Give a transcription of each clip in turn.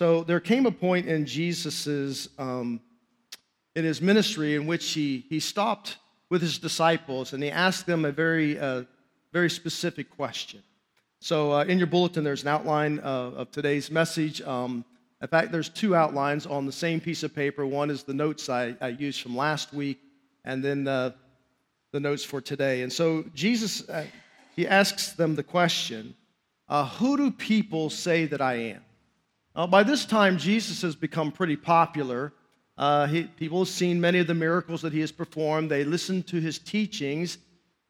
So there came a point in Jesus's um, in his ministry in which he he stopped with his disciples and he asked them a very uh, very specific question. So uh, in your bulletin, there's an outline uh, of today's message. Um, in fact, there's two outlines on the same piece of paper. One is the notes I, I used from last week, and then the notes for today. And so Jesus, uh, he asks them the question, uh, "Who do people say that I am?" Uh, by this time, Jesus has become pretty popular. Uh, he, people have seen many of the miracles that he has performed. They listen to his teachings,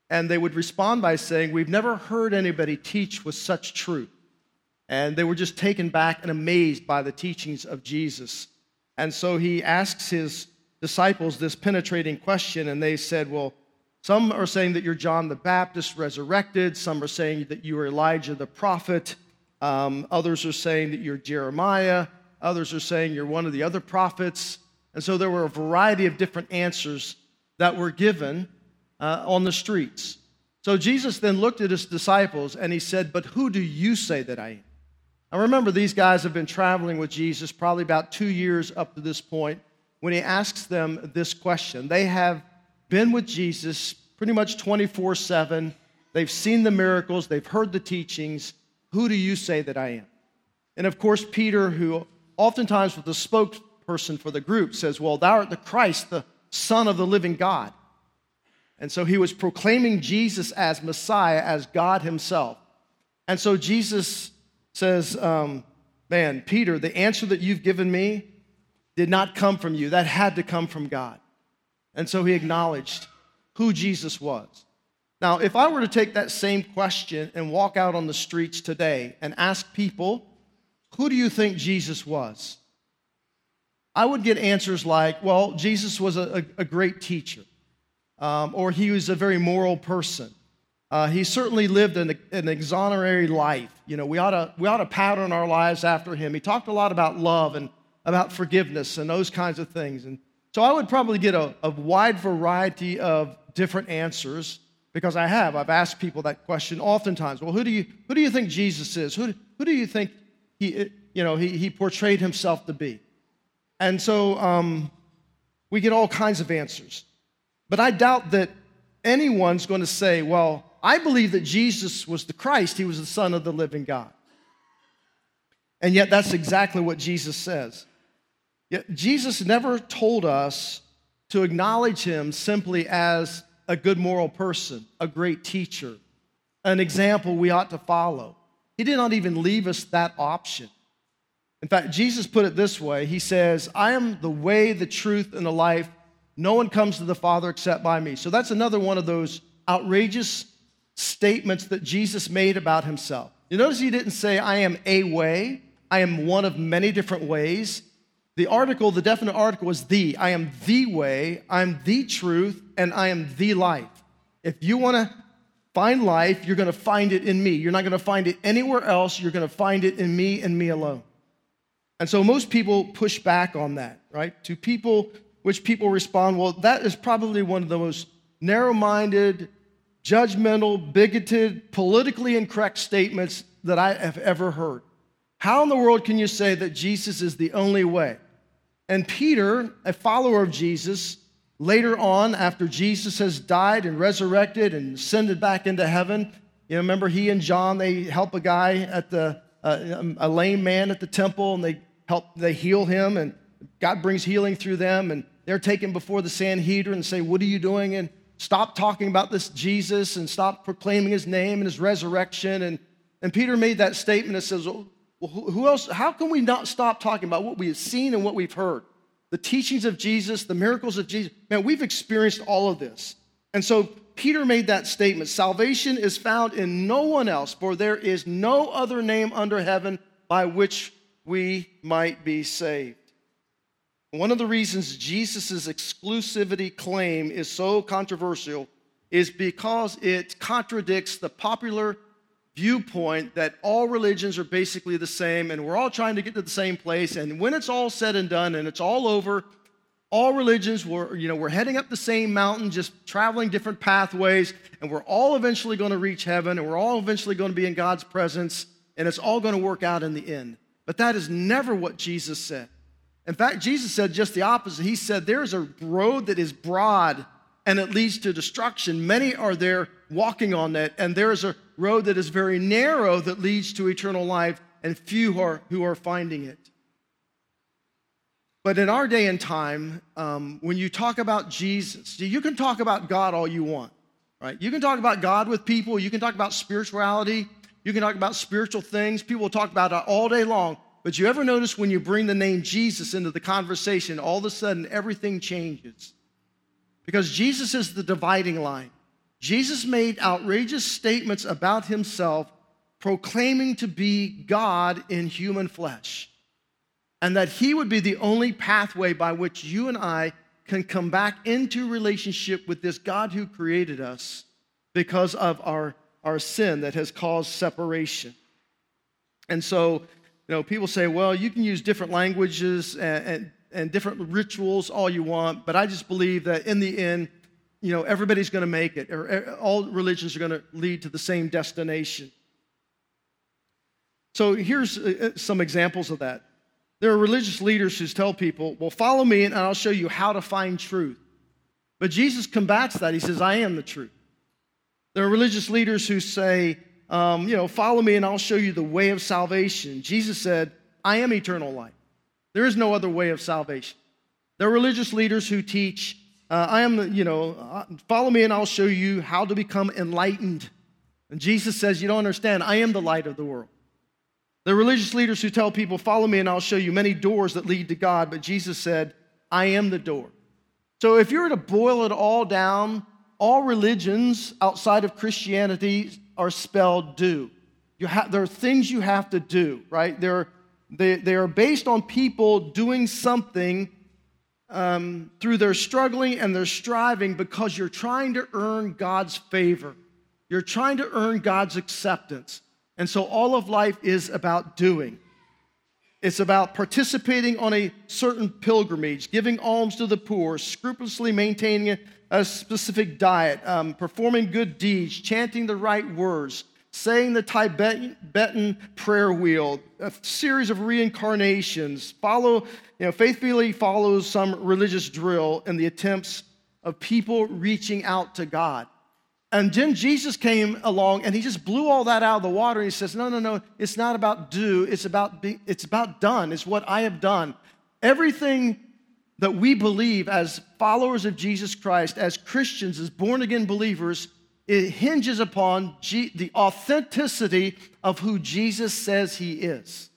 and they would respond by saying, We've never heard anybody teach with such truth. And they were just taken back and amazed by the teachings of Jesus. And so he asks his disciples this penetrating question, and they said, Well, some are saying that you're John the Baptist resurrected, some are saying that you are Elijah the prophet. Um, others are saying that you're Jeremiah. Others are saying you're one of the other prophets. And so there were a variety of different answers that were given uh, on the streets. So Jesus then looked at his disciples and he said, But who do you say that I am? Now remember, these guys have been traveling with Jesus probably about two years up to this point when he asks them this question. They have been with Jesus pretty much 24 7. They've seen the miracles, they've heard the teachings, who do you say that I am? And of course, Peter, who oftentimes was the spokesperson for the group, says, Well, thou art the Christ, the Son of the living God. And so he was proclaiming Jesus as Messiah, as God himself. And so Jesus says, um, Man, Peter, the answer that you've given me did not come from you. That had to come from God. And so he acknowledged who Jesus was. Now, if I were to take that same question and walk out on the streets today and ask people, who do you think Jesus was? I would get answers like, well, Jesus was a, a, great teacher, um, or he was a very moral person. Uh, he certainly lived an, an exemplary life. You know, we ought, to, we ought to pattern our lives after him. He talked a lot about love and about forgiveness and those kinds of things. And so I would probably get a, a wide variety of different answers because I have. I've asked people that question oftentimes. Well, who do you, who do you think Jesus is? Who, who do you think he, you know, he, he portrayed himself to be? And so um, we get all kinds of answers. But I doubt that anyone's going to say, well, I believe that Jesus was the Christ, he was the Son of the living God. And yet, that's exactly what Jesus says. Yet, Jesus never told us to acknowledge him simply as a good moral person, a great teacher, an example we ought to follow. He did not even leave us that option. In fact, Jesus put it this way He says, I am the way, the truth, and the life. No one comes to the Father except by me. So that's another one of those outrageous statements that Jesus made about himself. You notice he didn't say, I am a way, I am one of many different ways. The article, the definite article was the. I am the way, I'm the truth, and I am the life. If you want to find life, you're going to find it in me. You're not going to find it anywhere else. You're going to find it in me and me alone. And so most people push back on that, right? To people, which people respond, well, that is probably one of the most narrow minded, judgmental, bigoted, politically incorrect statements that I have ever heard. How in the world can you say that Jesus is the only way? And Peter, a follower of Jesus, later on, after Jesus has died and resurrected and ascended back into heaven, you remember he and John, they help a guy at the, uh, a lame man at the temple and they help, they heal him and God brings healing through them and they're taken before the Sanhedrin and say, what are you doing? And stop talking about this Jesus and stop proclaiming his name and his resurrection. And, and Peter made that statement that says, well, who else? How can we not stop talking about what we have seen and what we've heard? The teachings of Jesus, the miracles of Jesus. Man, we've experienced all of this. And so Peter made that statement Salvation is found in no one else, for there is no other name under heaven by which we might be saved. One of the reasons Jesus' exclusivity claim is so controversial is because it contradicts the popular viewpoint that all religions are basically the same and we're all trying to get to the same place. And when it's all said and done and it's all over, all religions were, you know, we're heading up the same mountain, just traveling different pathways, and we're all eventually going to reach heaven and we're all eventually going to be in God's presence, and it's all going to work out in the end. But that is never what Jesus said. In fact, Jesus said just the opposite. He said, There's a road that is broad and it leads to destruction. Many are there walking on it, and there's a road that is very narrow that leads to eternal life, and few are who are finding it. But in our day and time, um, when you talk about Jesus, you can talk about God all you want, right? You can talk about God with people, you can talk about spirituality, you can talk about spiritual things. People talk about it all day long. But you ever notice when you bring the name Jesus into the conversation, all of a sudden everything changes? Because Jesus is the dividing line. Jesus made outrageous statements about himself, proclaiming to be God in human flesh, and that he would be the only pathway by which you and I can come back into relationship with this God who created us because of our, our sin that has caused separation. And so, you know, people say, well, you can use different languages and, and, and different rituals all you want, but I just believe that in the end, you know, everybody's going to make it, or all religions are going to lead to the same destination. So here's uh, uh, some examples of that. There are religious leaders who tell people, well, follow me and I'll show you how to find truth. But Jesus combats that. He says, I am the truth. There are religious leaders who say, um, you know, follow me and I'll show you the way of salvation. Jesus said, I am eternal life. There is no other way of salvation. There are religious leaders who teach, uh, I am, you know, uh, follow me and I'll show you how to become enlightened. And Jesus says, You don't understand. I am the light of the world. The religious leaders who tell people, Follow me and I'll show you many doors that lead to God. But Jesus said, I am the door. So if you were to boil it all down, all religions outside of Christianity are spelled do. Ha- there are things you have to do, right? There are, they, they are based on people doing something um, through their struggling and their striving because you're trying to earn God's favor. You're trying to earn God's acceptance. And so all of life is about doing. It's about participating on a certain pilgrimage, giving alms to the poor, scrupulously maintaining a, specific diet, um, performing good deeds, chanting the right words, saying the Tibetan prayer wheel, a series of reincarnations, follow, you know, faithfully follows some religious drill in the attempts of people reaching out to God. And then Jesus came along and he just blew all that out of the water. And he says, No, no, no, it's not about do, it's about, be, it's about done. It's what I have done. Everything that we believe as followers of Jesus Christ, as Christians, as born again believers, it hinges upon G- the authenticity of who Jesus says he is.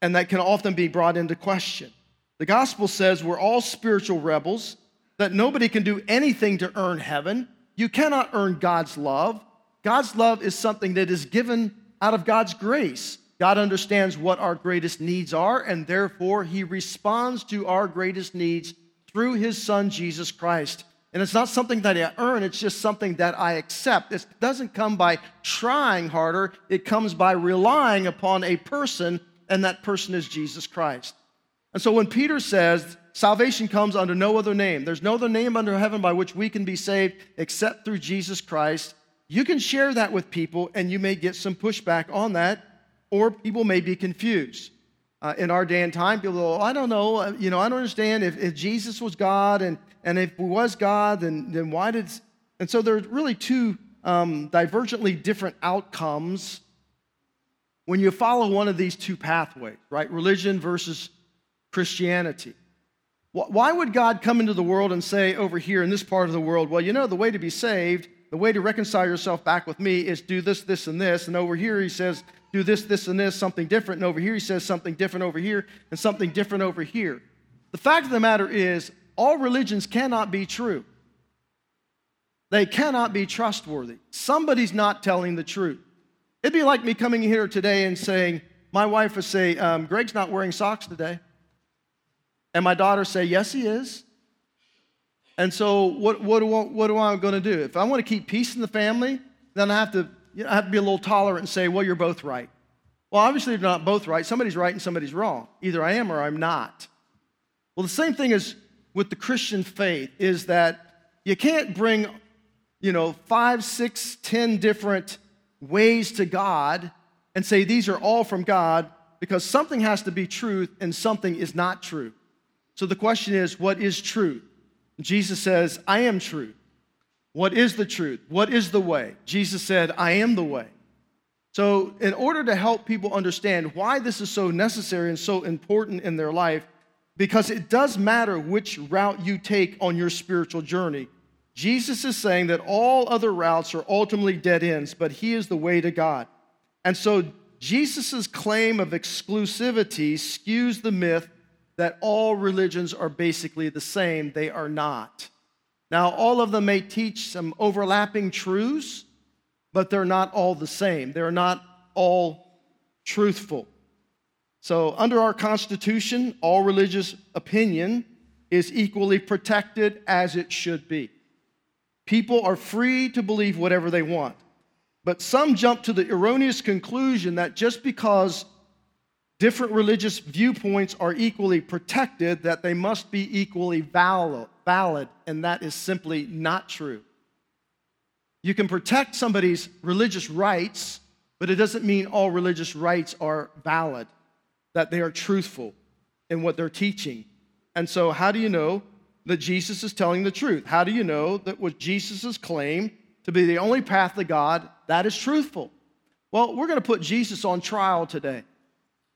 And that can often be brought into question. The gospel says we're all spiritual rebels, that nobody can do anything to earn heaven. You cannot earn God's love. God's love is something that is given out of God's grace. God understands what our greatest needs are, and therefore he responds to our greatest needs through his son, Jesus Christ. And it's not something that I earn, it's just something that I accept. It doesn't come by trying harder, it comes by relying upon a person, and that person is Jesus Christ. And so when Peter says, salvation comes under no other name, there's no other name under heaven by which we can be saved except through Jesus Christ, you can share that with people, and you may get some pushback on that, or people may be confused uh, in our day and time. People go, I don't know, uh, you know, I don't understand if, if Jesus was God and, and if he was God, then, then why did. And so there's really two um, divergently different outcomes when you follow one of these two pathways, right? Religion versus Christianity. Why would God come into the world and say over here in this part of the world, well, you know, the way to be saved, the way to reconcile yourself back with me is do this, this, and this. And over here he says, do this, this, and this, something different. And over here he says something different over here and something different over here. The fact of the matter is, all religions cannot be true. They cannot be trustworthy. Somebody's not telling the truth. It'd be like me coming here today and saying, my wife would say, um, Greg's not wearing socks today. And my daughter say, yes, he is. And so what, what, do, what do I going to do? If I want to keep peace in the family, then I have to you know, I have to be a little tolerant and say, well, you're both right. Well, obviously, they're not both right. Somebody's right and somebody's wrong. Either I am or I'm not. Well, the same thing is with the Christian faith is that you can't bring, you know, five, six, ten different ways to God and say these are all from God because something has to be truth and something is not true. So the question is, what is truth? Jesus says, I am truth. What is the truth? What is the way? Jesus said, I am the way. So, in order to help people understand why this is so necessary and so important in their life, because it does matter which route you take on your spiritual journey. Jesus is saying that all other routes are ultimately dead ends, but He is the way to God. And so, Jesus' claim of exclusivity skews the myth that all religions are basically the same. They are not. Now, all of them may teach some overlapping truths, but they're not all the same. They're not all truthful. So, under our Constitution, all religious opinion is equally protected as it should be. People are free to believe whatever they want. But some jump to the erroneous conclusion that just because different religious viewpoints are equally protected, that they must be equally valid, and that is simply not true. You can protect somebody's religious rights, but it doesn't mean all religious rights are valid, that they are truthful in what they're teaching. And so, how do you know that Jesus is telling the truth? How do you know that what Jesus' claim to be the only path to God, that is truthful? Well, we're going to put Jesus on trial today.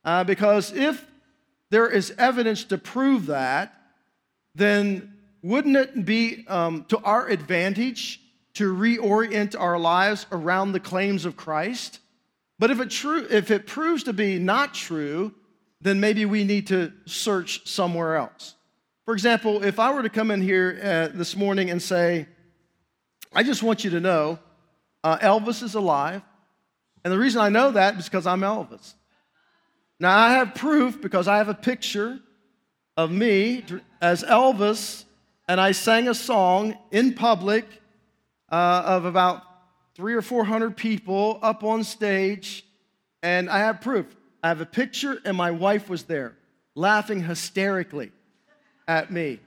Uh, because if there is evidence to prove that, then wouldn't it be um, to our advantage to reorient our lives around the claims of Christ. But if it, true, if it proves to be not true, then maybe we need to search somewhere else. For example, if I were to come in here uh, this morning and say, I just want you to know uh, Elvis is alive. And the reason I know that is because I'm Elvis. Now, I have proof because I have a picture of me as Elvis, and I sang a song in public uh, of about three or four hundred people up on stage, and I have proof. I have a picture, and my wife was there, laughing hysterically at me.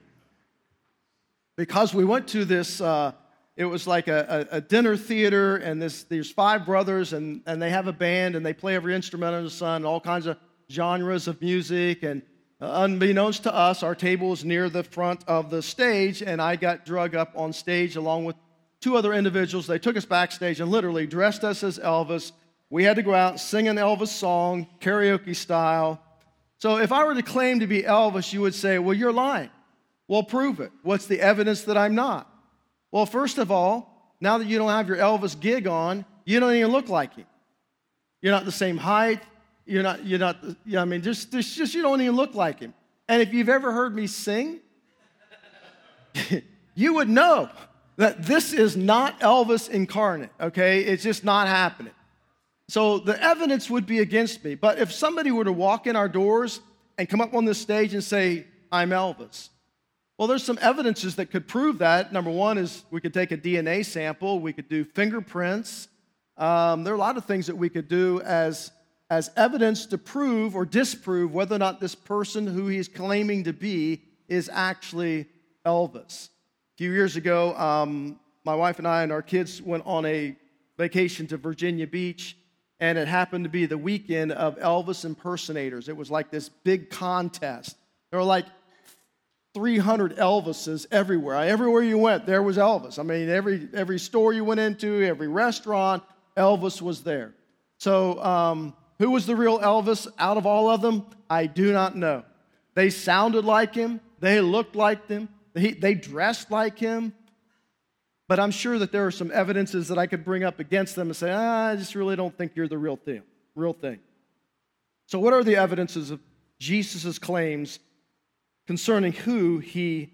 Because we went to this, uh, it was like a, a, a, dinner theater, and this, there's five brothers, and, and they have a band, and they play every instrument under the sun, all kinds of genres of music. And unbeknownst to us, our table was near the front of the stage, and I got drug up on stage along with two other individuals. They took us backstage and literally dressed us as Elvis. We had to go out, and sing an Elvis song, karaoke style. So if I were to claim to be Elvis, you would say, Well, you're lying. Well, prove it. What's the evidence that I'm not? Well, first of all, now that you don't have your Elvis gig on, you don't even look like him. You're not the same height. You're not, you're not, I mean, just, just, just you don't even look like him. And if you've ever heard me sing, you would know that this is not Elvis incarnate, okay? It's just not happening. So the evidence would be against me. But if somebody were to walk in our doors and come up on this stage and say, I'm Elvis, well, there's some evidences that could prove that. Number one is we could take a DNA sample, we could do fingerprints. Um, there are a lot of things that we could do as, as evidence to prove or disprove whether or not this person who he's claiming to be is actually Elvis A few years ago, um, my wife and I and our kids went on a vacation to Virginia Beach, and it happened to be the weekend of Elvis impersonators. It was like this big contest. There were like 300 Elvises everywhere. Everywhere you went, there was Elvis. I mean, every, every store you went into, every restaurant, Elvis was there. So, um, who was the real Elvis out of all of them? I do not know. They sounded like him, they looked like them, he, they dressed like him. But I'm sure that there are some evidences that I could bring up against them and say, ah, I just really don't think you're the real thing. Real thing. So, what are the evidences of Jesus' claims concerning who he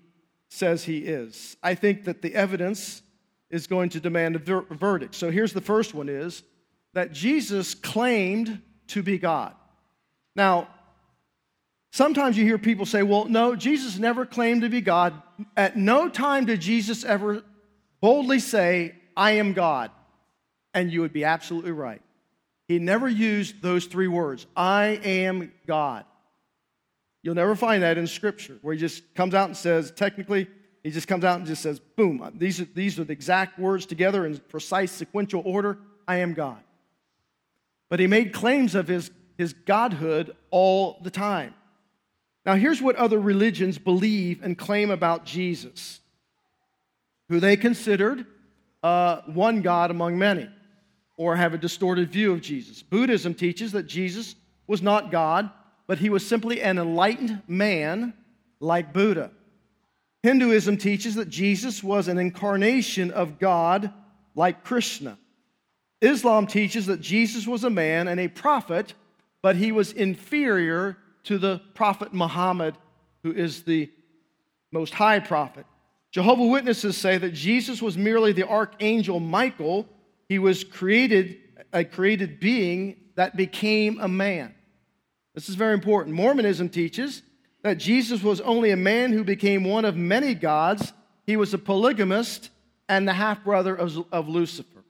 says he is? I think that the evidence is going to demand a ver- verdict. So, here's the first one is that Jesus claimed to be God. Now, Sometimes you hear people say, well, no, Jesus never claimed to be God. At no time did Jesus ever boldly say, I am God. And you would be absolutely right. He never used those three words, I am God. You'll never find that in Scripture, where he just comes out and says, technically, he just comes out and just says, boom, uh, these are, these are the exact words together in precise sequential order I am God. but he made claims of his, his godhood all the time. Now, here's what other religions believe and claim about Jesus, who they considered uh, one God among many, or have a distorted view of Jesus. Buddhism teaches that Jesus was not God, but he was simply an enlightened man like Buddha. Hinduism teaches that Jesus was an incarnation of God like Krishna. Islam teaches that Jesus was a man and a prophet, but he was inferior to the prophet Muhammad, who is the most high prophet. Jehovah Witnesses say that Jesus was merely the archangel Michael. He was created a created being that became a man. This is very important. Mormonism teaches that Jesus was only a man who became one of many gods. He was a polygamist and the half brother of, of Lucifer.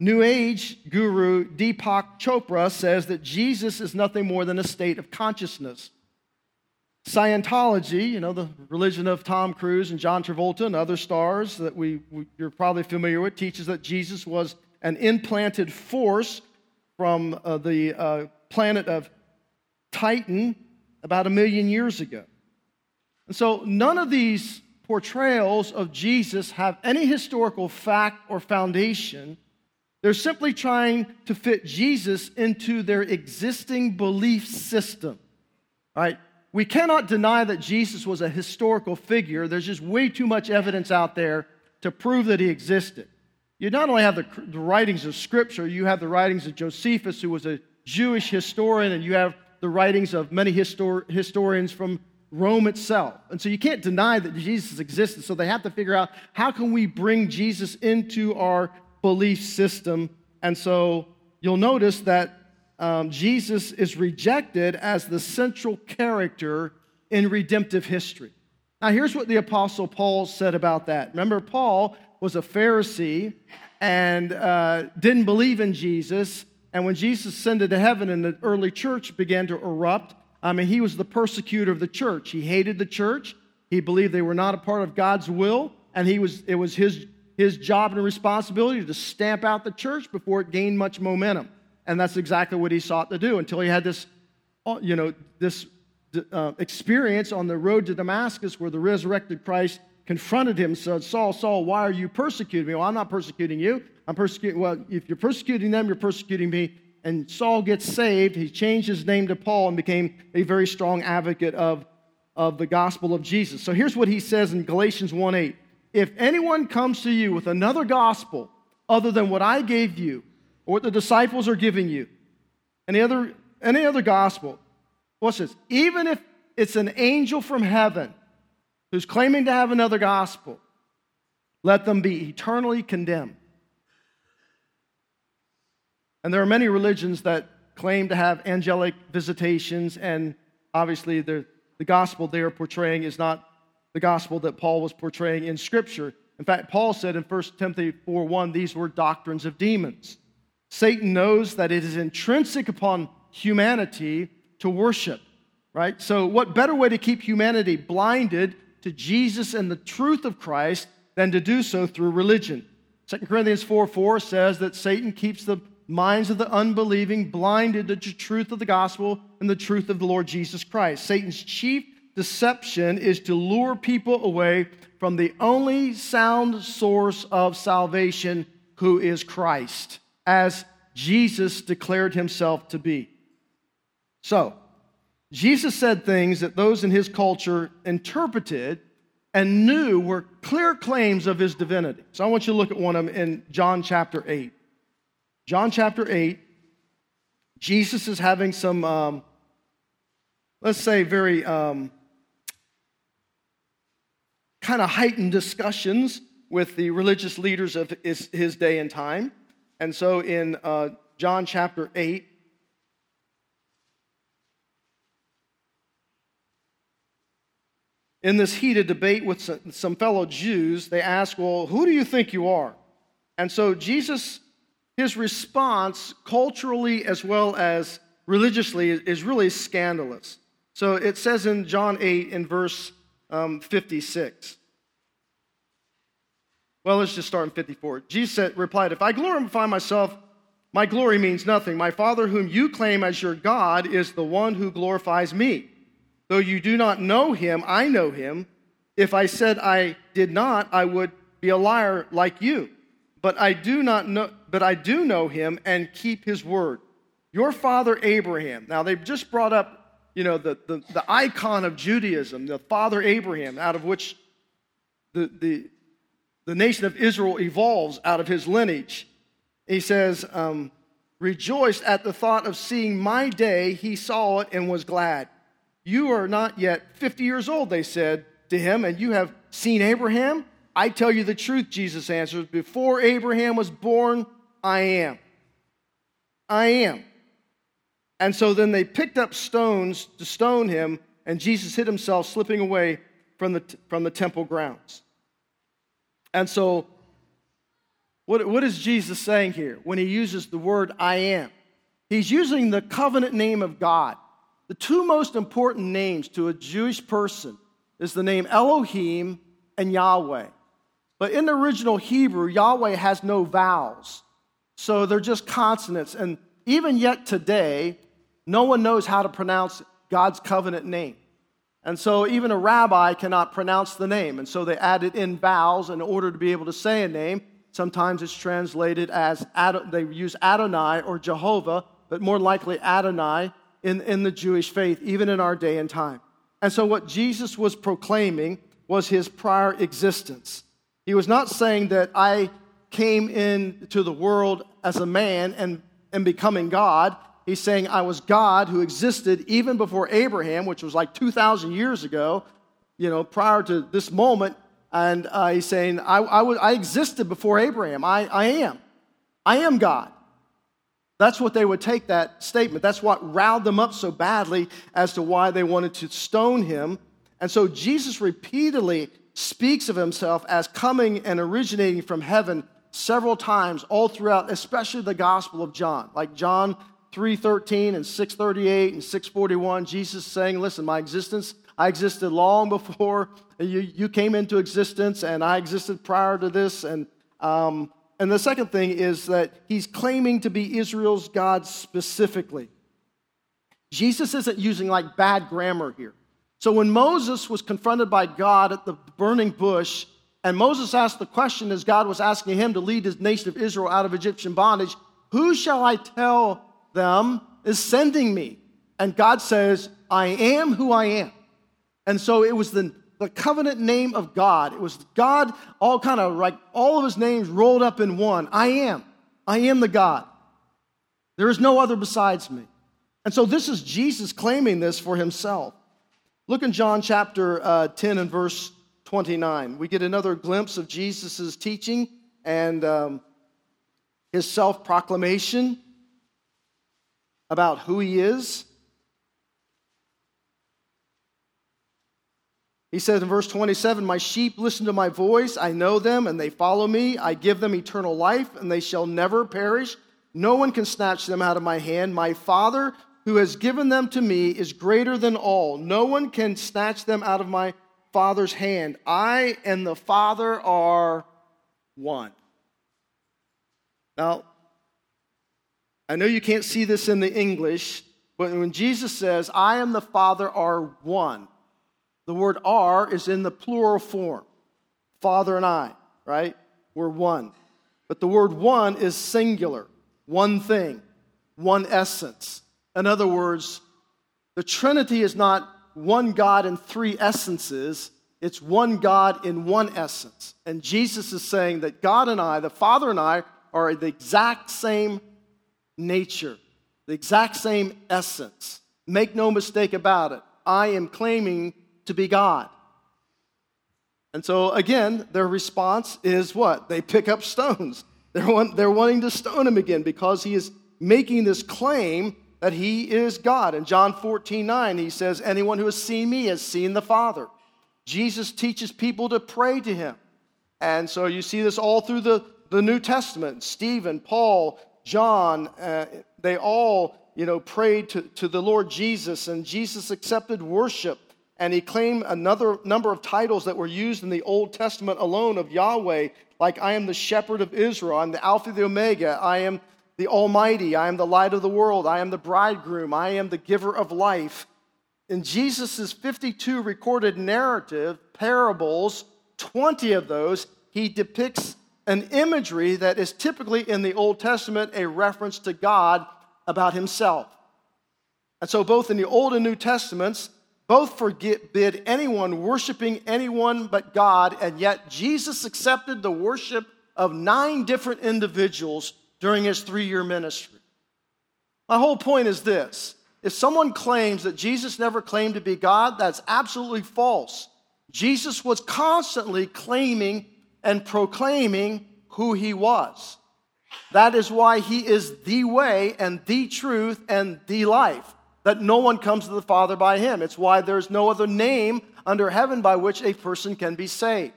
New Age guru Deepak Chopra says that Jesus is nothing more than a state of consciousness. Scientology, you know, the religion of Tom Cruise and John Travolta and other stars that we, we, you're probably familiar with, teaches that Jesus was an implanted force from uh, the uh, planet of Titan about a million years ago. And so none of these portrayals of Jesus have any historical fact or foundation. They're simply trying to fit Jesus into their existing belief system. All right? We cannot deny that Jesus was a historical figure. There's just way too much evidence out there to prove that he existed. You not only have the, the writings of Scripture, you have the writings of Josephus, who was a Jewish historian, and you have the writings of many histor- historians from Rome itself. And so you can't deny that Jesus existed. So they have to figure out how can we bring Jesus into our belief system. And so you'll notice that um, Jesus is rejected as the central character in redemptive history. Now, here's what the Apostle Paul said about that. Remember, Paul was a Pharisee and uh, didn't believe in Jesus. And when Jesus ascended to heaven and the early church began to erupt, I mean, he was the persecutor of the church. He hated the church. He believed they were not a part of God's will, and he was, it was his, his job and responsibility to stamp out the church before it gained much momentum. And that's exactly what he sought to do until he had this, uh, you know, this uh, experience on the road to Damascus where the resurrected Christ confronted him said, Saul, Saul, why are you persecuting me? Well, I'm not persecuting you. I'm persecuting, well, if you're persecuting them, you're persecuting me. And Saul gets saved. He changed his name to Paul and became a very strong advocate of, of the gospel of Jesus. So here's what he says in Galatians 1 8. If anyone comes to you with another gospel other than what I gave you, or what the disciples are giving you, any other, any other gospel, what's this? Even if it's an angel from heaven who's claiming to have another gospel, let them be eternally condemned. And there are many religions that claim to have angelic visitations, and obviously the, the gospel they are portraying is not the gospel that Paul was portraying in Scripture. In fact, Paul said in 1 Timothy 4 1, these were doctrines of demons. Satan knows that it is intrinsic upon humanity to worship, right? So, what better way to keep humanity blinded to Jesus and the truth of Christ than to do so through religion? 2 Corinthians 4 4 says that Satan keeps the minds of the unbelieving blinded to the truth of the gospel and the truth of the Lord Jesus Christ. Satan's chief deception is to lure people away from the only sound source of salvation, who is Christ as Jesus declared himself to be. So, Jesus said things that those in his culture interpreted and knew were clear claims of his divinity. So I want you to look at one of them in John chapter 8. John chapter 8, Jesus is having some, um, let's say, very um, kind of heightened discussions with the religious leaders of his, his day and time. And so in uh, John chapter 8, in this heated debate with some fellow Jews, they ask, Well, who do you think you are? And so Jesus, his response, culturally as well as religiously, is really scandalous. So it says in John 8, in verse um, 56. Well, let's just start in 54. Jesus replied, If I glorify myself, My glory means nothing. My Father, whom you claim as your God, is the one who glorifies me. Though you do not know him, I know him. If I said I did not, I would be a liar like you. But I do not know but I do know him and keep his word. Your father Abraham. Now they've just brought up, you know, the, the, the icon of Judaism, the father Abraham, out of which the, the, the nation of Israel evolves out of his lineage. He says, um, rejoiced at the thought of seeing my day. He saw it and was glad. You are not yet 50 years old, they said to him, and you have seen Abraham? I tell you the truth, Jesus answers. Before Abraham was born, I am. I am. And so then they picked up stones to stone him, and Jesus hid himself, slipping away from the, from the temple grounds. And so, what, what is Jesus saying here when he uses the word I am? He's using the covenant name of God. The two most important names to a Jewish person is the name Elohim and Yahweh. But in the original Hebrew, Yahweh has no vowels. So they're just consonants. And even yet today, no one knows how to pronounce God's covenant name. And so even a rabbi cannot pronounce the name. And so they added in vowels in order to be able to say a name. Sometimes it's translated as, Ad- they use Adonai or Jehovah, but more likely Adonai in, in the Jewish faith, even in our day and time. And so what Jesus was proclaiming was his prior existence. He was not saying that I came into the world as a man and, and becoming God. He's saying I was God who existed even before Abraham, which was like 2,000 years ago, you know, prior to this moment. And uh, he's saying, I, existed before Abraham. I, I am. I am God. That's what they would take that statement. That's what riled them up so badly as to why they wanted to stone him. And so Jesus repeatedly speaks of himself as coming and originating from heaven several times all throughout, especially the Gospel of John. Like John 3:13 and 638 and 641, Jesus saying, Listen, my existence, I existed long before you, you came into existence, and I existed prior to this. And um, and the second thing is that he's claiming to be Israel's God specifically. Jesus isn't using like bad grammar here. So when Moses was confronted by God at the burning bush, and Moses asked the question as God was asking him to lead his nation of Israel out of Egyptian bondage, Who shall I tell them is sending me? And God says, I am who I am. And so it was the the covenant name of God. It was God, all kind of like all of his names rolled up in one. I am. I am the God. There is no other besides me. And so this is Jesus claiming this for himself. Look in John chapter uh, 10 and verse 29. We get another glimpse of Jesus' teaching and um, his self proclamation about who he is. He says in verse 27 My sheep listen to my voice. I know them, and they follow me. I give them eternal life, and they shall never perish. No one can snatch them out of my hand. My Father, who has given them to me, is greater than all. No one can snatch them out of my Father's hand. I and the Father are one. Now, I know you can't see this in the English, but when Jesus says, I and the Father are one, the word are is in the plural form. Father and I, right? We're one. But the word one is singular, one thing, one essence. In other words, the Trinity is not one God in three essences, it's one God in one essence. And Jesus is saying that God and I, the Father and I, are the exact same nature, the exact same essence. Make no mistake about it. I am claiming to be God. And so, again, their response is what? They pick up stones. They're, want, they're wanting to stone him again because he is making this claim that he is God. In John 14, 9, he says, Anyone who has seen me has seen the Father. Jesus teaches people to pray to him. And so you see this all through the, the New Testament. Stephen, Paul, John, uh, they all, you know, prayed to, to the Lord Jesus, and Jesus accepted worship and he claimed another number of titles that were used in the Old Testament alone of Yahweh, like I am the shepherd of Israel, I'm the Alpha, the Omega, I am the Almighty. I am the light of the world. I am the bridegroom. I am the giver of life. In Jesus' 52 recorded narrative, parables, 20 of those, he depicts an imagery that is typically in the Old Testament a reference to God about himself. And so, both in the Old and New Testaments, both forbid anyone worshiping anyone but God, and yet Jesus accepted the worship of nine different individuals during his three year ministry. My whole point is this if someone claims that Jesus never claimed to be God, that's absolutely false. Jesus was constantly claiming and proclaiming who he was. That is why he is the way and the truth and the life, that no one comes to the Father by him. It's why there's no other name under heaven by which a person can be saved.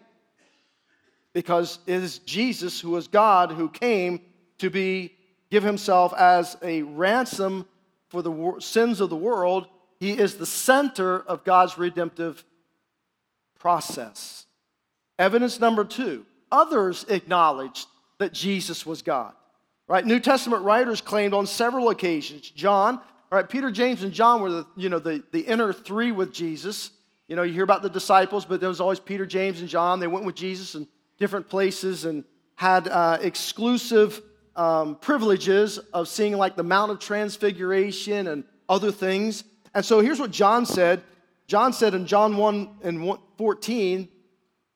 Because it is Jesus who is God who came to be give himself as a ransom for the sins of the world. He is the center of God's redemptive process. Evidence number two others acknowledged that Jesus was God. Right? New Testament writers claimed on several occasions. John, right, Peter, James, and John were the, you know, the, the inner three with Jesus. You know, you hear about the disciples, but there was always Peter, James, and John. They went with Jesus in different places and had uh, exclusive um, privileges of seeing like the Mount of Transfiguration and other things. And so here's what John said. John said in John 1 and 14,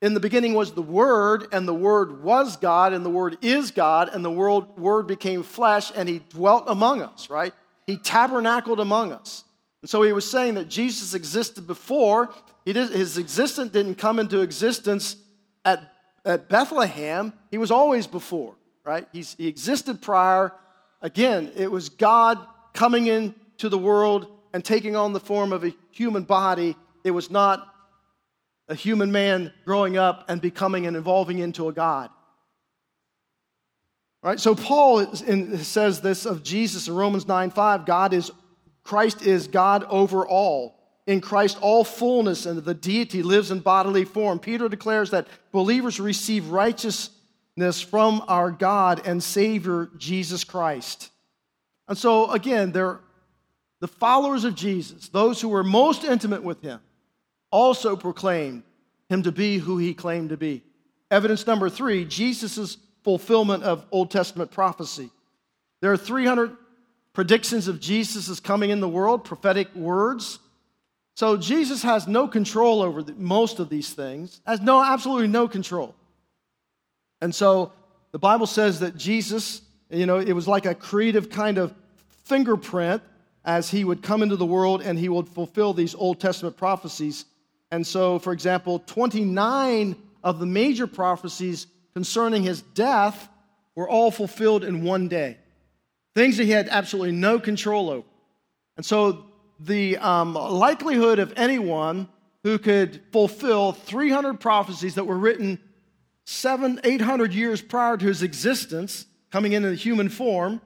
in the beginning was the Word, and the Word was God, and the Word is God, and the world, Word became flesh, and He dwelt among us, right? He tabernacled among us. And so he was saying that Jesus existed before. Did, his existence didn't come into existence at, at Bethlehem, he was always before right? He's, he existed prior. Again, it was God coming into the world and taking on the form of a human body. It was not a human man growing up and becoming and evolving into a God. Right? So Paul in, says this of Jesus in Romans 9 5 God is, Christ is God over all. In Christ, all fullness and the deity lives in bodily form. Peter declares that believers receive righteousness from our God and Savior Jesus Christ. And so, again, they're the followers of Jesus, those who were most intimate with him, also proclaimed him to be who he claimed to be. Evidence number three Jesus' fulfillment of Old Testament prophecy. There are 300 predictions of Jesus' coming in the world, prophetic words. So Jesus has no control over the, most of these things, has no absolutely no control. And so the Bible says that Jesus, you know, it was like a creative kind of fingerprint as he would come into the world and he would fulfill these Old Testament prophecies. And so, for example, 29 of the major prophecies concerning his death were all fulfilled in one day. Things that he had absolutely no control over. And so, the um, likelihood of anyone who could fulfill 300 prophecies that were written seven, eight hundred years prior to his existence, coming in the human form,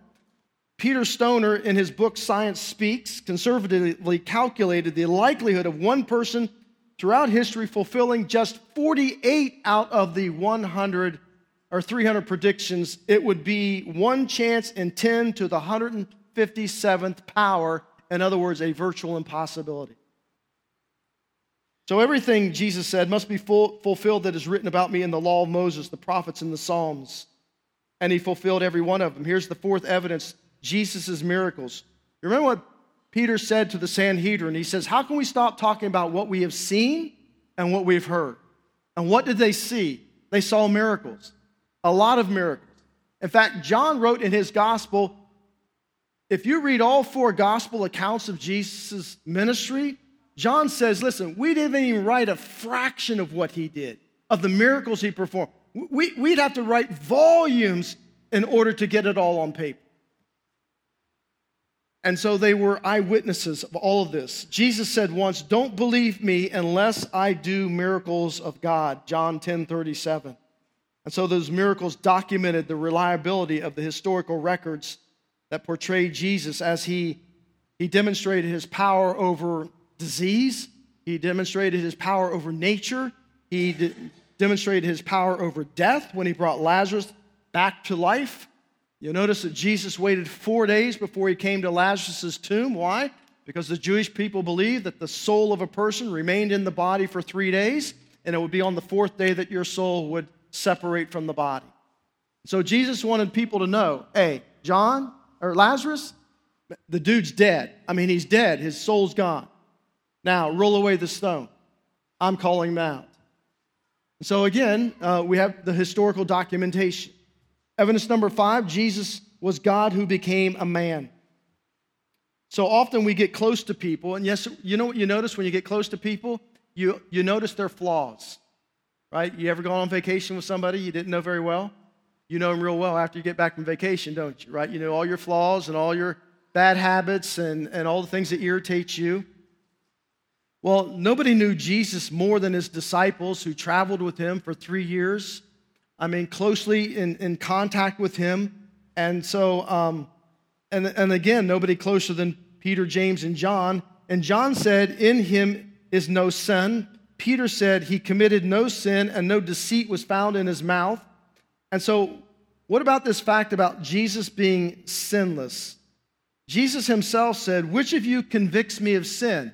Peter Stoner, in his book Science Speaks, conservatively calculated the likelihood of one person throughout history fulfilling just 48 out of the 100 or 300 predictions. It would be one chance in 10 to the 157th power. In other words, a virtual impossibility. So everything Jesus said must be full, fulfilled that is written about me in the law of Moses, the prophets, and the Psalms. And he fulfilled every one of them. Here's the fourth evidence Jesus' miracles. Remember what Peter said to the Sanhedrin? He says, How can we stop talking about what we have seen and what we've heard? And what did they see? They saw miracles, a lot of miracles. In fact, John wrote in his gospel if you read all four gospel accounts of Jesus' ministry, John says, listen, we didn't even write a fraction of what he did, of the miracles he performed. We, would have to write volumes in order to get it all on paper. And so they were eyewitnesses of all of this. Jesus said once, Don't believe me unless I do miracles of God, John 10 37. And so those miracles documented the reliability of the historical records that portrayed Jesus as he, he demonstrated his power over disease. He demonstrated his power over nature. He de- demonstrated his power over death when he brought Lazarus back to life. You'll notice that Jesus waited four days before he came to Lazarus' tomb. Why? Because the Jewish people believed that the soul of a person remained in the body for three days, and it would be on the fourth day that your soul would separate from the body. So Jesus wanted people to know hey, John or Lazarus, the dude's dead. I mean, he's dead, his soul's gone. Now, roll away the stone. I'm calling him out. So, again, uh, we have the historical documentation. Evidence number five Jesus was God who became a man. So often we get close to people, and yes, you know what you notice when you get close to people? You, you notice their flaws, right? You ever gone on vacation with somebody you didn't know very well? You know them real well after you get back from vacation, don't you, right? You know all your flaws and all your bad habits and, and all the things that irritate you. Well, nobody knew Jesus more than his disciples who traveled with him for three years. I mean, closely in, in contact with him. And so, um, and, and again, nobody closer than Peter, James, and John. And John said, In him is no sin. Peter said, He committed no sin and no deceit was found in his mouth. And so, what about this fact about Jesus being sinless? Jesus himself said, Which of you convicts me of sin?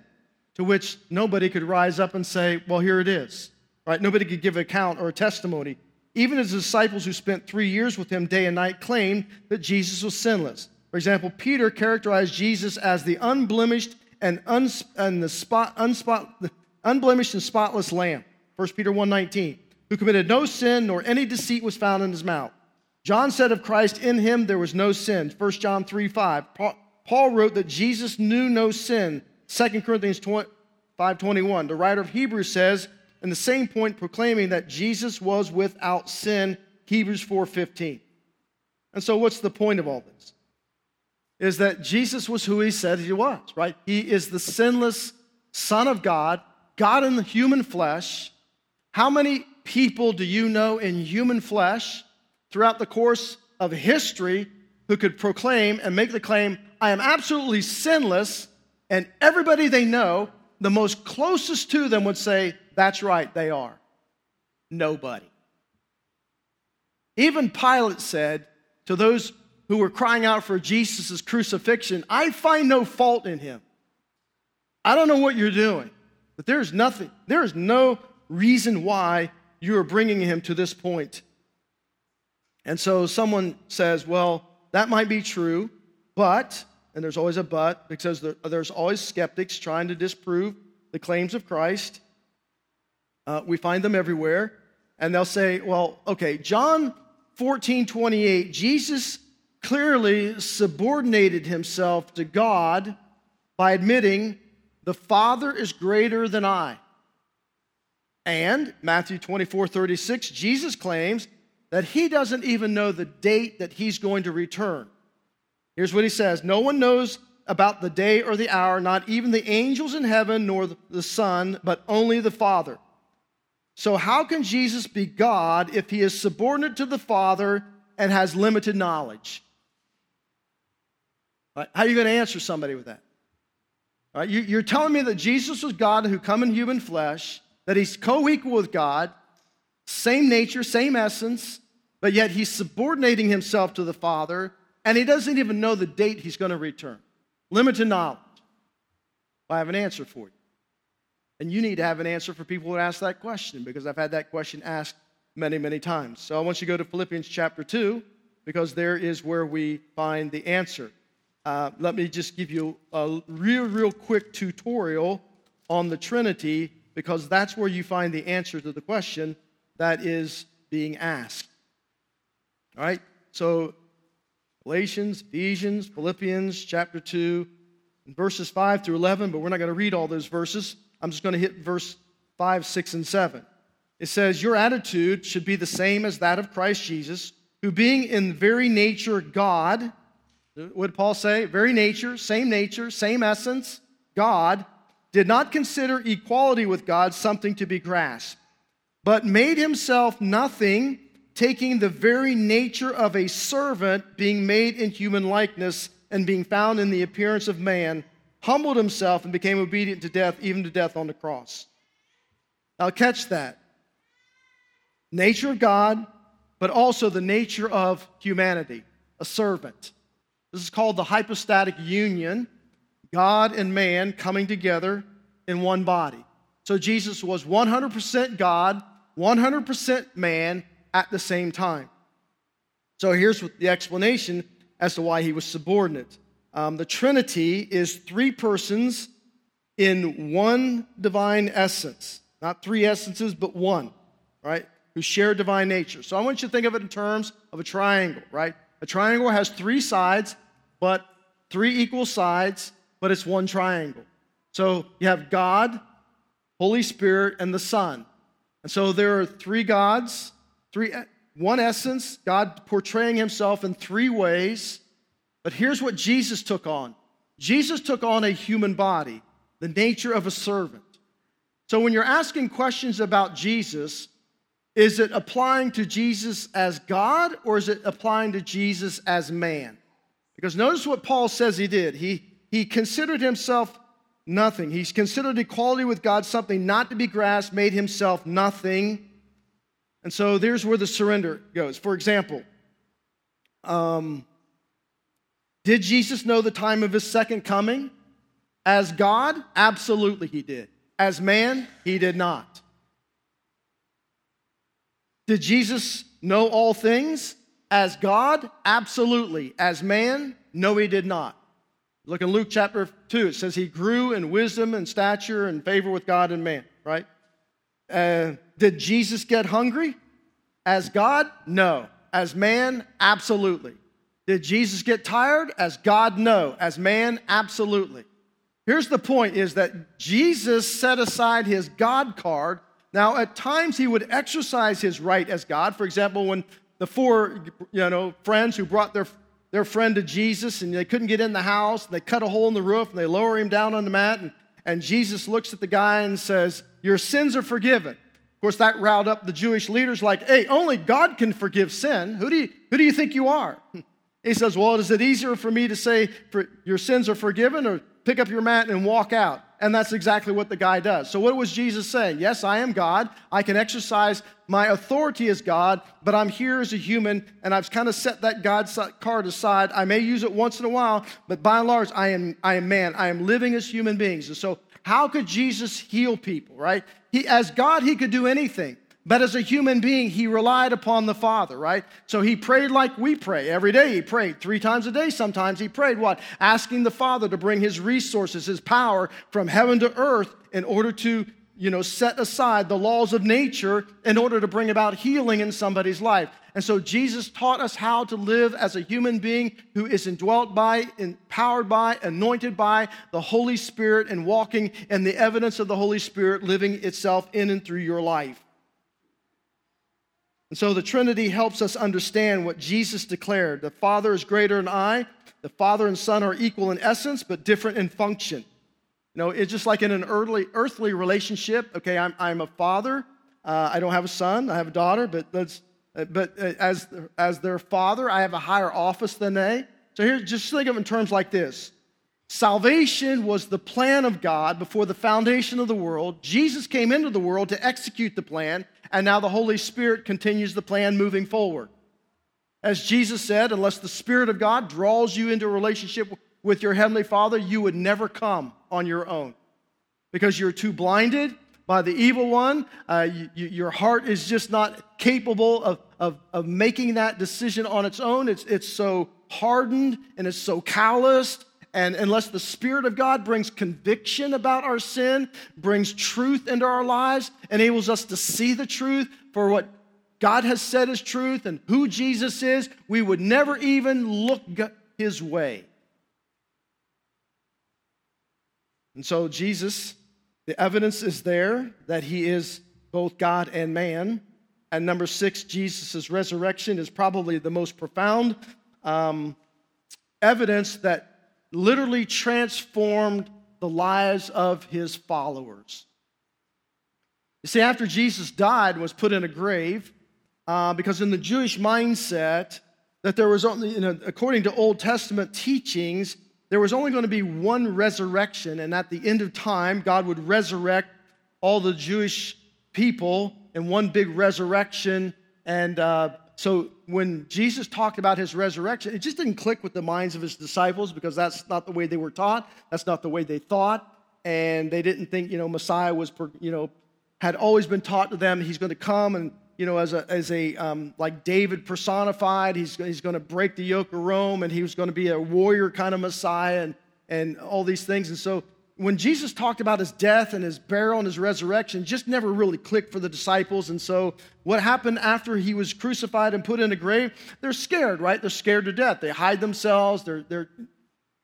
To which nobody could rise up and say, Well, here it is. Right? Nobody could give account or a testimony. Even his disciples who spent three years with him day and night claimed that Jesus was sinless. For example, Peter characterized Jesus as the unblemished and, uns- and the spot, unspot, the unblemished and spotless lamb. 1 Peter 1.19, who committed no sin nor any deceit was found in his mouth. John said of Christ, in him there was no sin. 1 John 3 5. Paul wrote that Jesus knew no sin. 2 Corinthians 5.21. The writer of Hebrews says, in the same point, proclaiming that Jesus was without sin. Hebrews 4.15. And so what's the point of all this? Is that Jesus was who he said he was, right? He is the sinless Son of God, God in the human flesh. How many people do you know in human flesh throughout the course of history who could proclaim and make the claim, I am absolutely sinless, and everybody they know, the most closest to them would say, That's right, they are. Nobody. Even Pilate said to those who were crying out for Jesus' crucifixion, I find no fault in him. I don't know what you're doing, but there's nothing, there is no reason why you are bringing him to this point. And so someone says, well, that might be true, but, and there's always a but, because there's always skeptics trying to disprove the claims of Christ. Uh, we find them everywhere. And they'll say, well, okay, John 14, 28, Jesus clearly subordinated himself to God by admitting, the Father is greater than I. And Matthew 24, 36, Jesus claims that he doesn't even know the date that he's going to return. Here's what he says No one knows about the day or the hour, not even the angels in heaven nor the Son, but only the Father. So, how can Jesus be God if he is subordinate to the Father and has limited knowledge? Right? How are you going to answer somebody with that? You, are telling me that Jesus was God who come in human flesh, that he's co equal with God, same nature, same essence, but yet he's subordinating himself to the Father, and he doesn't even know the date he's going to return. Limited knowledge. I have an answer for you. And you need to have an answer for people who ask that question because I've had that question asked many, many times. So I want you to go to Philippians chapter 2 because there is where we find the answer. Uh, let me just give you a real, real quick tutorial on the Trinity because that's where you find the answer to the question that is being asked. All right? So, Galatians, Ephesians, Philippians, chapter 2, verses 5 through 11, but we're not going to read all those verses. I'm just going to hit verse 5, 6, and 7. It says, Your attitude should be the same as that of Christ Jesus, who being in very nature God, would Paul say? Very nature, same nature, same essence, God, did not consider equality with God something to be grasped, but made himself nothing, taking the very nature of a servant, being made in human likeness, and being found in the appearance of man, humbled himself and became obedient to death, even to death on the cross. Now, catch that. Nature of God, but also the nature of humanity. a servant. This is called the hypostatic union God and man coming together in one body. So Jesus was 100% God, 100% man at the same time. So here's the explanation as to why he was subordinate. Um, the Trinity is three persons in one divine essence, not three essences, but one, right? Who share divine nature. So I want you to think of it in terms of a triangle, right? A triangle has three sides, but three equal sides, but it's one triangle. So you have God, Holy Spirit, and the Son. And so there are three gods, three one essence, God portraying himself in three ways. But here's what Jesus took on Jesus took on a human body, the nature of a servant. So when you're asking questions about Jesus, is it applying to Jesus as God or is it applying to Jesus as man? Because notice what Paul says he did. He, he considered himself nothing. He's considered equality with God something not to be grasped, made himself nothing and so there's where the surrender goes. For example, um, did Jesus know the time of his second coming? As God? Absolutely, he did. As man? He did not. Did Jesus know all things? As God? Absolutely. As man? No, he did not. Look in Luke chapter 2. It says he grew in wisdom and stature and favor with God and man, right? Uh, did Jesus get hungry? As God? No. As man? Absolutely. Did Jesus get tired? As God? No. As man? Absolutely. Here's the point is that Jesus set aside his God card. Now, at times he would exercise his right as God. For example, when the four you know, friends who brought their, their friend to Jesus and they couldn't get in the house, and they cut a hole in the roof and they lower him down on the mat, and, and Jesus looks at the guy and says, Your sins are forgiven Of course, that riled up the Jewish leaders like, hey, only God can forgive sin. Who do you, who do you think you are? He says, well, is it easier for me to say for, your sins are forgiven or pick up your mat and walk out? And that's exactly what the guy does. So, what was Jesus saying? Yes, I am God. I can exercise my authority as God, but I'm here as a human, and I've kind of set that God card aside. I may use it once in a while, but by and large, I am, I am man. I am living as human beings. And so, how could Jesus heal people, right? He, as God, he could do anything. But as a human being, he relied upon the Father, right? So he prayed like we pray. Every day he prayed. Three times a day sometimes he prayed. What? Asking the Father to bring his resources, his power from heaven to earth in order to you know, set aside the laws of nature in order to bring about healing in somebody's life. And so Jesus taught us how to live as a human being who is indwelt by, empowered by, anointed by the Holy Spirit and walking in the evidence of the Holy Spirit living itself in and through your life. And so the Trinity helps us understand what Jesus declared. The Father is greater than I. The Father and Son are equal in essence, but different in function. You know, it's just like in an earthly, earthly relationship. Okay, I'm, I'm a father. Uh, I don't have a son. I have a daughter, but that's, but uh, as, as their father, I have a higher office than they. So here, just think of it in terms like this. Salvation was the plan of God before the foundation of the world. Jesus came into the world to execute the plan, and now the Holy Spirit continues the plan moving forward. As Jesus said, unless the Spirit of God draws you into a relationship with your Heavenly Father, you would never come on your own because you're too blinded by the evil one. Uh, you, your heart is just not capable of, of, of making that decision on its own. It's, it's so hardened and it's so calloused. And unless the Spirit of God brings conviction about our sin, brings truth into our lives, enables us to see the truth for what God has said is truth and who Jesus is, we would never even look his way. And so, Jesus, the evidence is there that he is both God and man. And number six, Jesus' resurrection is probably the most profound um, evidence that literally transformed the lives of his followers. You see, after Jesus died and was put in a grave, uh, because in the Jewish mindset, that there was only, you know, according to Old Testament teachings, there was only going to be one resurrection, and at the end of time, God would resurrect all the Jewish people in one big resurrection, and uh, so when Jesus talked about his resurrection, it just didn't click with the minds of his disciples because that's not the way they were taught. That's not the way they thought. And they didn't think, you know, Messiah was, you know, had always been taught to them he's going to come and, you know, as a, as a um, like David personified, he's, he's going to break the yoke of Rome and he was going to be a warrior kind of Messiah and, and all these things. And so when Jesus talked about his death and his burial and his resurrection, just never really clicked for the disciples. And so, what happened after he was crucified and put in a grave? They're scared, right? They're scared to death. They hide themselves, they're, they're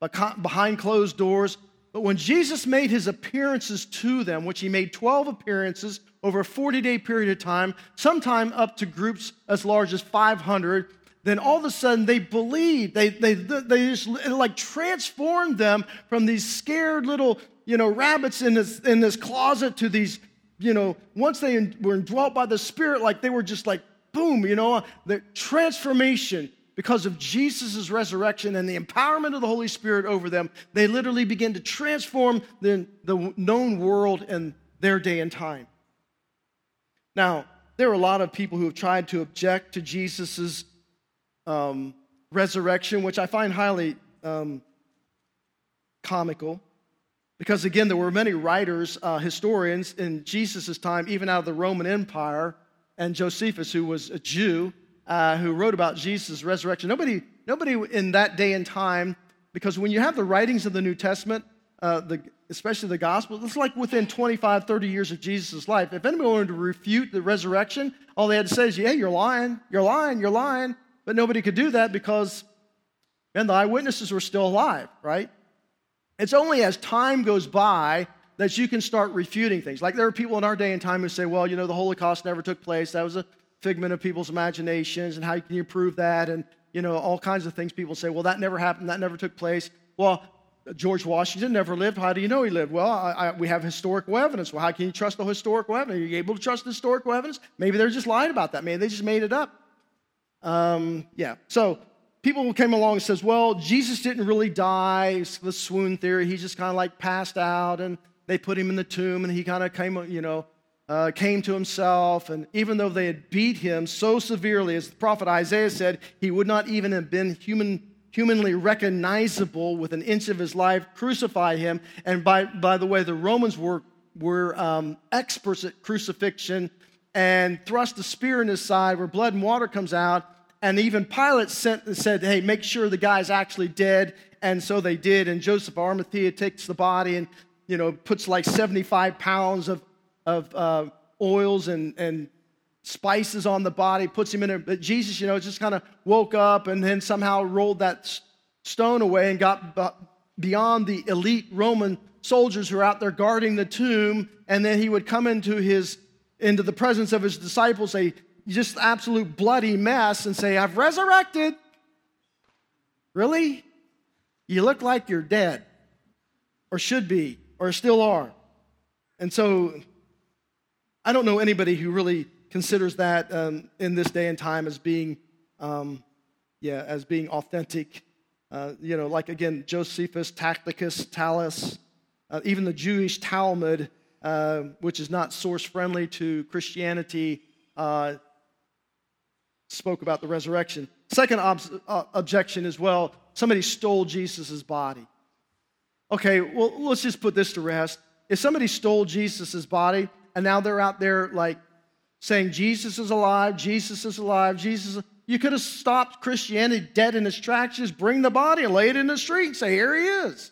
behind closed doors. But when Jesus made his appearances to them, which he made 12 appearances over a 40 day period of time, sometime up to groups as large as 500, then all of a sudden they believed. They, they, they just like transformed them from these scared little, you know, rabbits in this, in this closet to these, you know, once they were indwelt by the Spirit, like they were just like, boom, you know, the transformation because of Jesus' resurrection and the empowerment of the Holy Spirit over them, they literally begin to transform the, the known world in their day and time. Now, there are a lot of people who have tried to object to Jesus' um, resurrection, which I find highly um, comical. Because again, there were many writers, uh, historians in Jesus' time, even out of the Roman Empire, and Josephus, who was a Jew, uh, who wrote about Jesus' resurrection. Nobody, nobody in that day and time, because when you have the writings of the New Testament, uh, the, especially the gospel, it's like within 25, 30 years of Jesus' life. If anybody wanted to refute the resurrection, all they had to say is, Yeah, you're lying, you're lying, you're lying. But nobody could do that because, man, the eyewitnesses were still alive, right? It's only as time goes by that you can start refuting things. Like there are people in our day and time who say, well, you know, the Holocaust never took place. That was a figment of people's imaginations, and how can you prove that? And, you know, all kinds of things people say, well, that never happened, that never took place. Well, George Washington never lived. How do you know he lived? Well, I, I, we have historical evidence. Well, how can you trust the historical evidence? Are you able to trust the historical evidence? Maybe they're just lying about that. Maybe they just made it up. Um, yeah. So people came along and says, well, Jesus didn't really die. It's the swoon theory. He just kind of like passed out and they put him in the tomb and he kind of came, you know, uh, came to himself. And even though they had beat him so severely, as the prophet Isaiah said, he would not even have been human, humanly recognizable with an inch of his life, crucify him. And by, by the way, the Romans were, were um, experts at crucifixion and thrust a spear in his side where blood and water comes out. And even Pilate sent and said, Hey, make sure the guy's actually dead. And so they did. And Joseph Arimathea takes the body and, you know, puts like 75 pounds of, of uh, oils and, and spices on the body, puts him in it. But Jesus, you know, just kind of woke up and then somehow rolled that stone away and got beyond the elite Roman soldiers who are out there guarding the tomb. And then he would come into his into the presence of his disciples, a just absolute bloody mess, and say, I've resurrected. Really? You look like you're dead, or should be, or still are. And so, I don't know anybody who really considers that um, in this day and time as being, um, yeah, as being authentic. Uh, you know, like again, Josephus, Tacitus, Thallus, uh, even the Jewish Talmud uh, which is not source friendly to Christianity, uh, spoke about the resurrection. Second ob- uh, objection is well, somebody stole Jesus' body. Okay, well, let's just put this to rest. If somebody stole Jesus' body and now they're out there like saying Jesus is alive, Jesus is alive, Jesus, you could have stopped Christianity dead in its tracks, just bring the body lay it in the street say, here he is.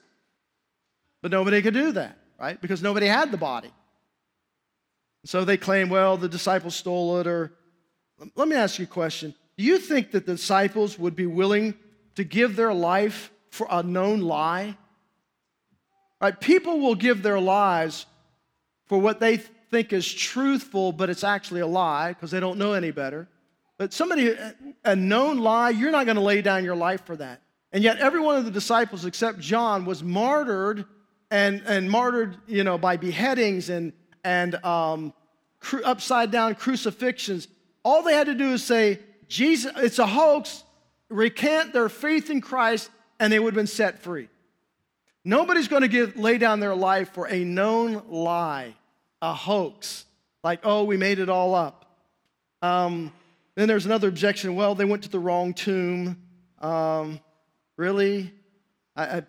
But nobody could do that right? Because nobody had the body. So they claim, well, the disciples stole it, or let me ask you a question. Do you think that the disciples would be willing to give their life for a known lie? Right? People will give their lives for what they think is truthful, but it's actually a lie because they don't know any better. But somebody, a known lie, you're not going to lay down your life for that. And yet, every one of the disciples except John was martyred and, and martyred, you know, by beheadings and, and um, cru- upside down crucifixions. All they had to do is say, Jesus, it's a hoax, recant their faith in Christ, and they would have been set free. Nobody's going to give, lay down their life for a known lie, a hoax, like, oh, we made it all up. Um, then there's another objection. Well, they went to the wrong tomb. Um, really? I, I,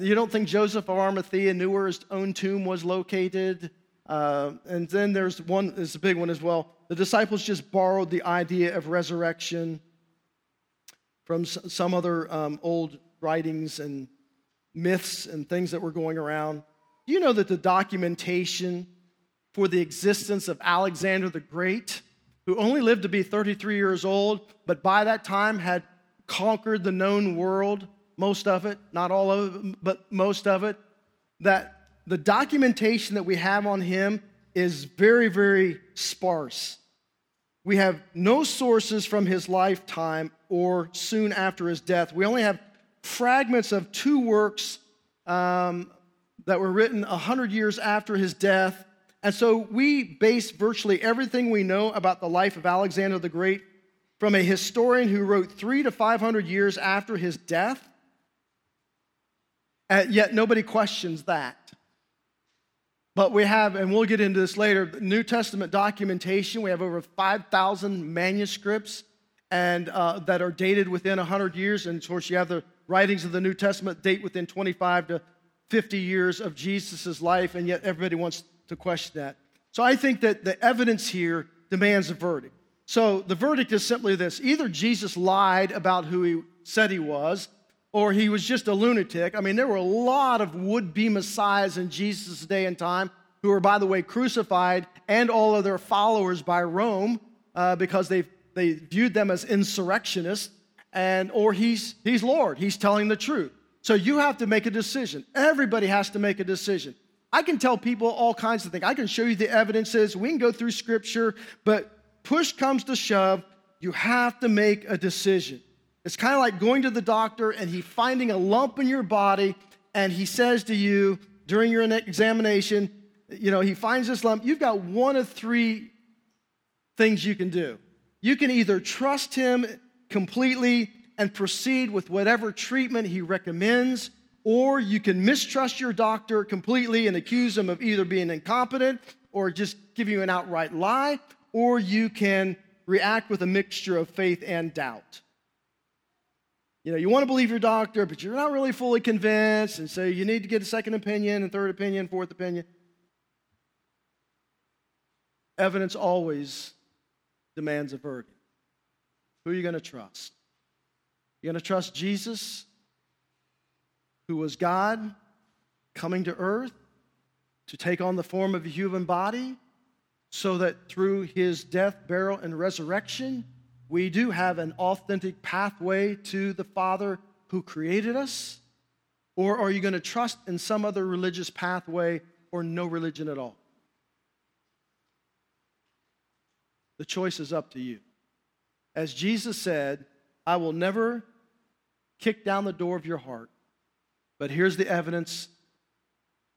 you don't think Joseph of Arimathea knew where his own tomb was located? Uh, and then there's one, is a big one as well. The disciples just borrowed the idea of resurrection from some other um, old writings and myths and things that were going around. You know that the documentation for the existence of Alexander the Great, who only lived to be 33 years old, but by that time had conquered the known world, most of it, not all of it, but most of it, that the documentation that we have on him is very, very sparse. We have no sources from his lifetime or soon after his death. We only have fragments of two works um, that were written 100 years after his death. And so we base virtually everything we know about the life of Alexander the Great from a historian who wrote three to 500 years after his death. And yet nobody questions that. But we have, and we'll get into this later, New Testament documentation. We have over 5,000 manuscripts and uh, that are dated within 100 years. And of course, you have the writings of the New Testament date within 25 to 50 years of Jesus' life, and yet everybody wants to question that. So I think that the evidence here demands a verdict. So the verdict is simply this either Jesus lied about who he said he was, or he was just a lunatic. I mean, there were a lot of would be messiahs in Jesus' day and time who were, by the way, crucified and all of their followers by Rome uh, because they, they viewed them as insurrectionists, and, or he's, he's Lord, he's telling the truth. So you have to make a decision. Everybody has to make a decision. I can tell people all kinds of things. I can show you the evidences. We can go through scripture, but push comes to shove, you have to make a decision. It's kind of like going to the doctor and he finding a lump in your body and he says to you during your examination, you know, he finds this lump. You've got one of three things you can do. You can either trust him completely and proceed with whatever treatment he recommends, or you can mistrust your doctor completely and accuse him of either being incompetent or just give you an outright lie, or you can react with a mixture of faith and doubt. You know, you want to believe your doctor, but you're not really fully convinced, and so you need to get a second opinion and third opinion, fourth opinion. Evidence always demands a verdict. Who are you going to trust? You're going to trust Jesus, who was God coming to earth to take on the form of a human body, so that through his death, burial, and resurrection, we do have an authentic pathway to the Father who created us? Or are you going to trust in some other religious pathway or no religion at all? The choice is up to you. As Jesus said, I will never kick down the door of your heart, but here's the evidence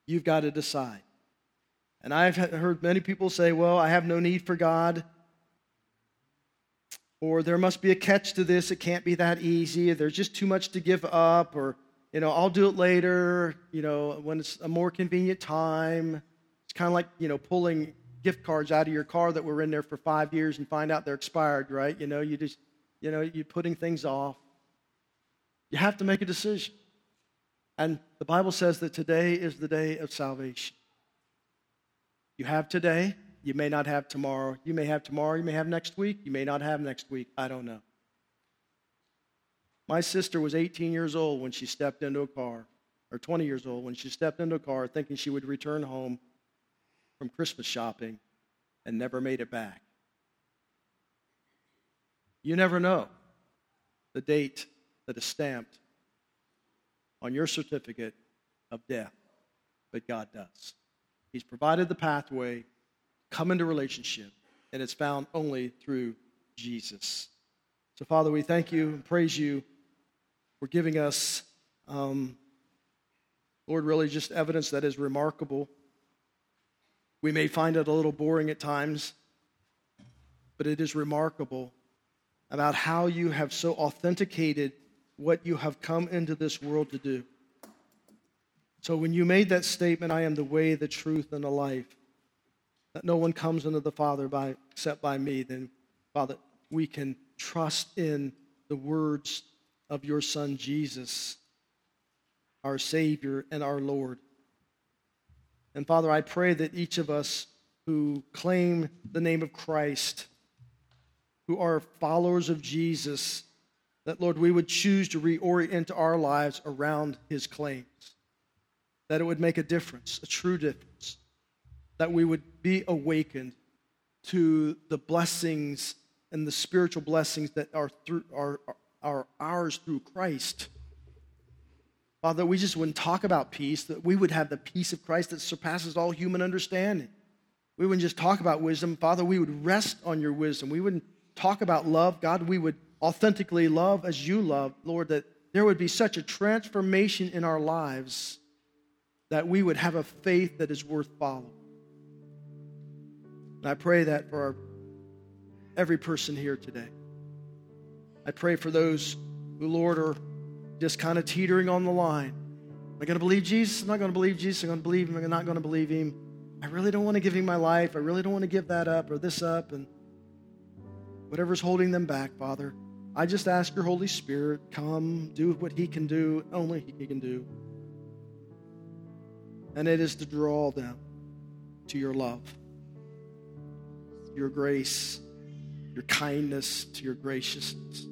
you've got to decide. And I've heard many people say, well, I have no need for God. Or there must be a catch to this. It can't be that easy. There's just too much to give up. Or, you know, I'll do it later, you know, when it's a more convenient time. It's kind of like, you know, pulling gift cards out of your car that were in there for five years and find out they're expired, right? You know, you just, you know, you're putting things off. You have to make a decision. And the Bible says that today is the day of salvation. You have today, you may not have tomorrow. You may have tomorrow, you may have next week, you may not have next week. I don't know. My sister was 18 years old when she stepped into a car, or 20 years old when she stepped into a car thinking she would return home from Christmas shopping and never made it back. You never know the date that is stamped on your certificate of death, but God does. He's provided the pathway, come into relationship, and it's found only through Jesus. So, Father, we thank you and praise you for giving us, um, Lord, really just evidence that is remarkable we may find it a little boring at times, but it is remarkable about how you have so authenticated what you have come into this world to do. So when you made that statement, I am the way, the truth, and the life, that no one comes into the Father by except by me, then Father, we can trust in the words of your Son Jesus, our Savior and our Lord. And Father, I pray that each of us who claim the name of Christ, who are followers of Jesus, that, Lord, we would choose to reorient our lives around his claims, that it would make a difference, a true difference, that we would be awakened to the blessings and the spiritual blessings that are, through, are, are ours through Christ. Father, we just wouldn't talk about peace, that we would have the peace of Christ that surpasses all human understanding. We wouldn't just talk about wisdom. Father, we would rest on your wisdom. We wouldn't talk about love. God, we would authentically love as you love, Lord, that there would be such a transformation in our lives that we would have a faith that is worth following. And I pray that for our, every person here today. I pray for those who, Lord, are just kind of teetering on the line. Am I going to believe Jesus? I'm not going to believe Jesus. I'm going to believe him. I'm not going to believe him. I really don't want to give him my life. I really don't want to give that up or this up and whatever's holding them back, Father. I just ask your Holy Spirit, come, do what He can do, only He can do. And it is to draw them to your love, your grace, your kindness, to your graciousness.